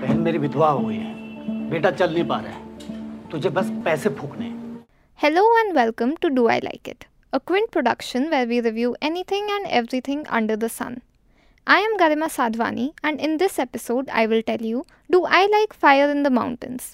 बहन मेरी विधवा हो गई है। बेटा चल नहीं पा रहा है। तुझे बस पैसे फूकने hello and welcome to do I like it a Quint production where we review anything and everything under the sun I am Garima Sadwani, and in this episode, I will tell you Do I like fire in the mountains?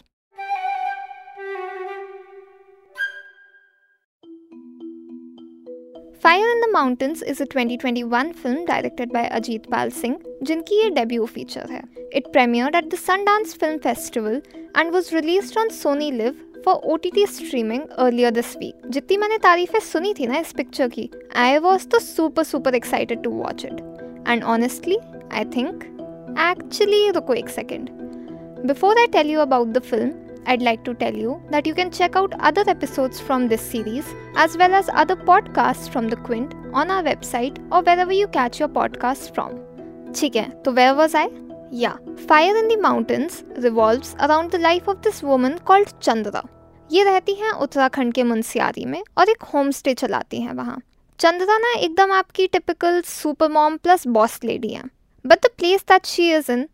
Fire in the Mountains is a 2021 film directed by Ajit Pal Singh, jinki ye debut feature hai. It premiered at the Sundance Film Festival and was released on Sony Liv for OTT streaming earlier this week. Jitni maine tareefe suni thi na is picture ki, I was to super super excited to watch it. And honestly, I think actually ruko ek second. Before I tell you about the film, I'd like to tell you that you can check out other episodes from this series as well as other podcasts from the Quint on our website or wherever you catch your podcasts from. ठीक है तो where was I? Yeah, Fire in the Mountains revolves around the life of this woman called Chandra. ये रहती हैं उत्तराखंड के मुंसियारी में और एक होम स्टे चलाती हैं वहाँ चंद्रा ना एकदम आपकी typical super mom plus boss lady हैं but the place that she is in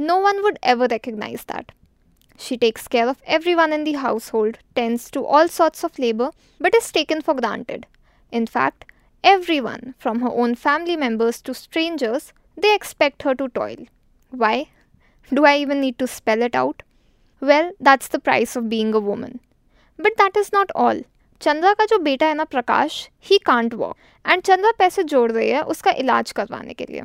no one would ever recognise that She takes care of everyone in the household, tends to all sorts of labor, but is taken for granted. In fact, everyone, from her own family members to strangers, they expect her to toil. Why? Do I even need to spell it out? Well, that's the price of being a woman. But that is not all. Chandra का जो बेटा है ना प्रकाश ही can't walk and Chandra पैसे जोड़ रही है उसका इलाज करवाने के लिए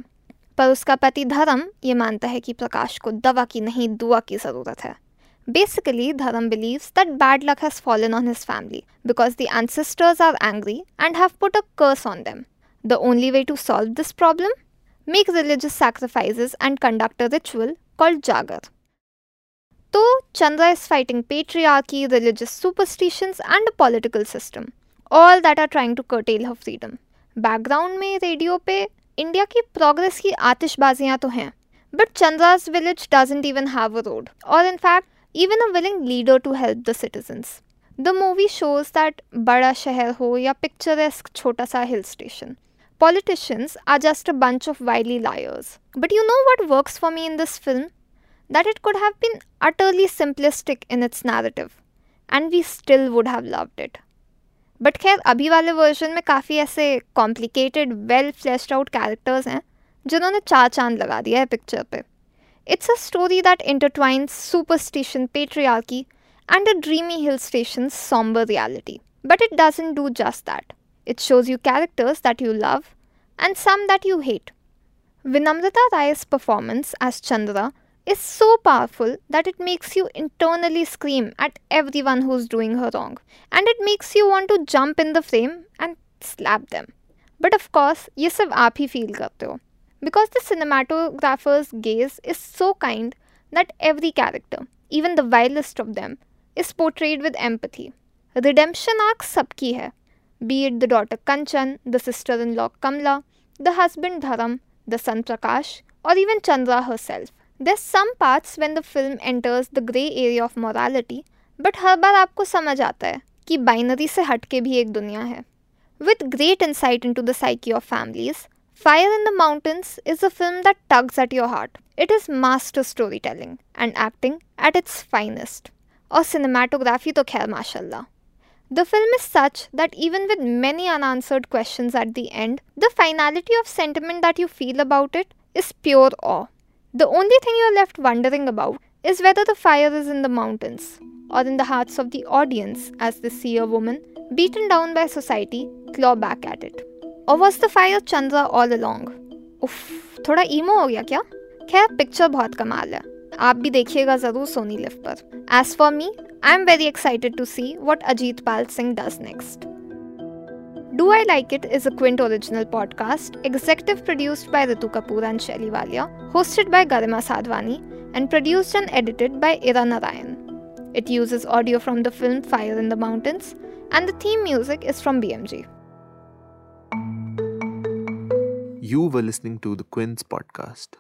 पर उसका पति धर्म ये मानता है कि प्रकाश को दवा की नहीं दुआ की ज़रूरत है Basically, Dharam believes that bad luck has fallen on his family because the ancestors are angry and have put a curse on them. The only way to solve this problem? Make religious sacrifices and conduct a ritual called Jagar. So, Chandra is fighting patriarchy, religious superstitions, and a political system, all that are trying to curtail her freedom. Background में radio पे India की progress की आतिशबाजियां तो हैं but Chandra's village doesn't even have a road और in fact, even a willing leader to help the citizens. The movie shows that बड़ा शहर हो या picturesque छोटा सा hill station. Politicians are just a bunch of wily liars. But you know what works for me in this film? That it could have been utterly simplistic in its narrative. And we still would have loved it. But खैर अभी वाले version में काफ़ी ऐसे complicated well fleshed out characters हैं जिन्होंने चार चांद लगा दिया है पिक्चर पे It's a story that intertwines superstition, patriarchy, and a dreamy hill station's somber reality. But it doesn't do just that. It shows you characters that you love and some that you hate. Vinamrata Rai's performance as Chandra is so powerful that it makes you internally scream at everyone who's doing her wrong, and it makes you want to jump in the frame and slap them. But of course, ये सब आप ही feel करते हो because the cinematographer's gaze is so kind that every character, even the vilest of them, is portrayed with empathy. Redemption arc sabki hai, be it the daughter Kanchan, the sister-in-law Kamla, the husband Dharam, the son Prakash, or even Chandra herself. There's some parts when the film enters the grey area of morality, but हर बार आपको समझ आता है कि binary से हटके भी एक दुनिया है. With great insight into the psyche of families, Fire in the Mountains is a film that tugs at your heart. It is master storytelling and acting at its finest. Or cinematography to khair mashallah. The film is such that even with many unanswered questions at the end, the finality of sentiment that you feel about it is pure awe. The only thing you're left wondering about is whether the fire is in the mountains or in the hearts of the audience as they see a woman beaten down by society claw back at it. और was the fire Chandra all along उफ थोड़ा ईमो हो गया क्या खैर picture बहुत कमाल है आप भी देखिएगा ज़रूर सोनी लिव पर as for me I am very excited to see what Ajit Pal Singh does next Do I Like It is a Quint original podcast, executive produced by Ritu Kapoor and Shelly Walia, hosted by Garima Sadhwani, and produced and edited by Ira Narayan. It uses audio from the film Fire in the Mountains, and the theme music is from BMG. You were listening to the Quint podcast.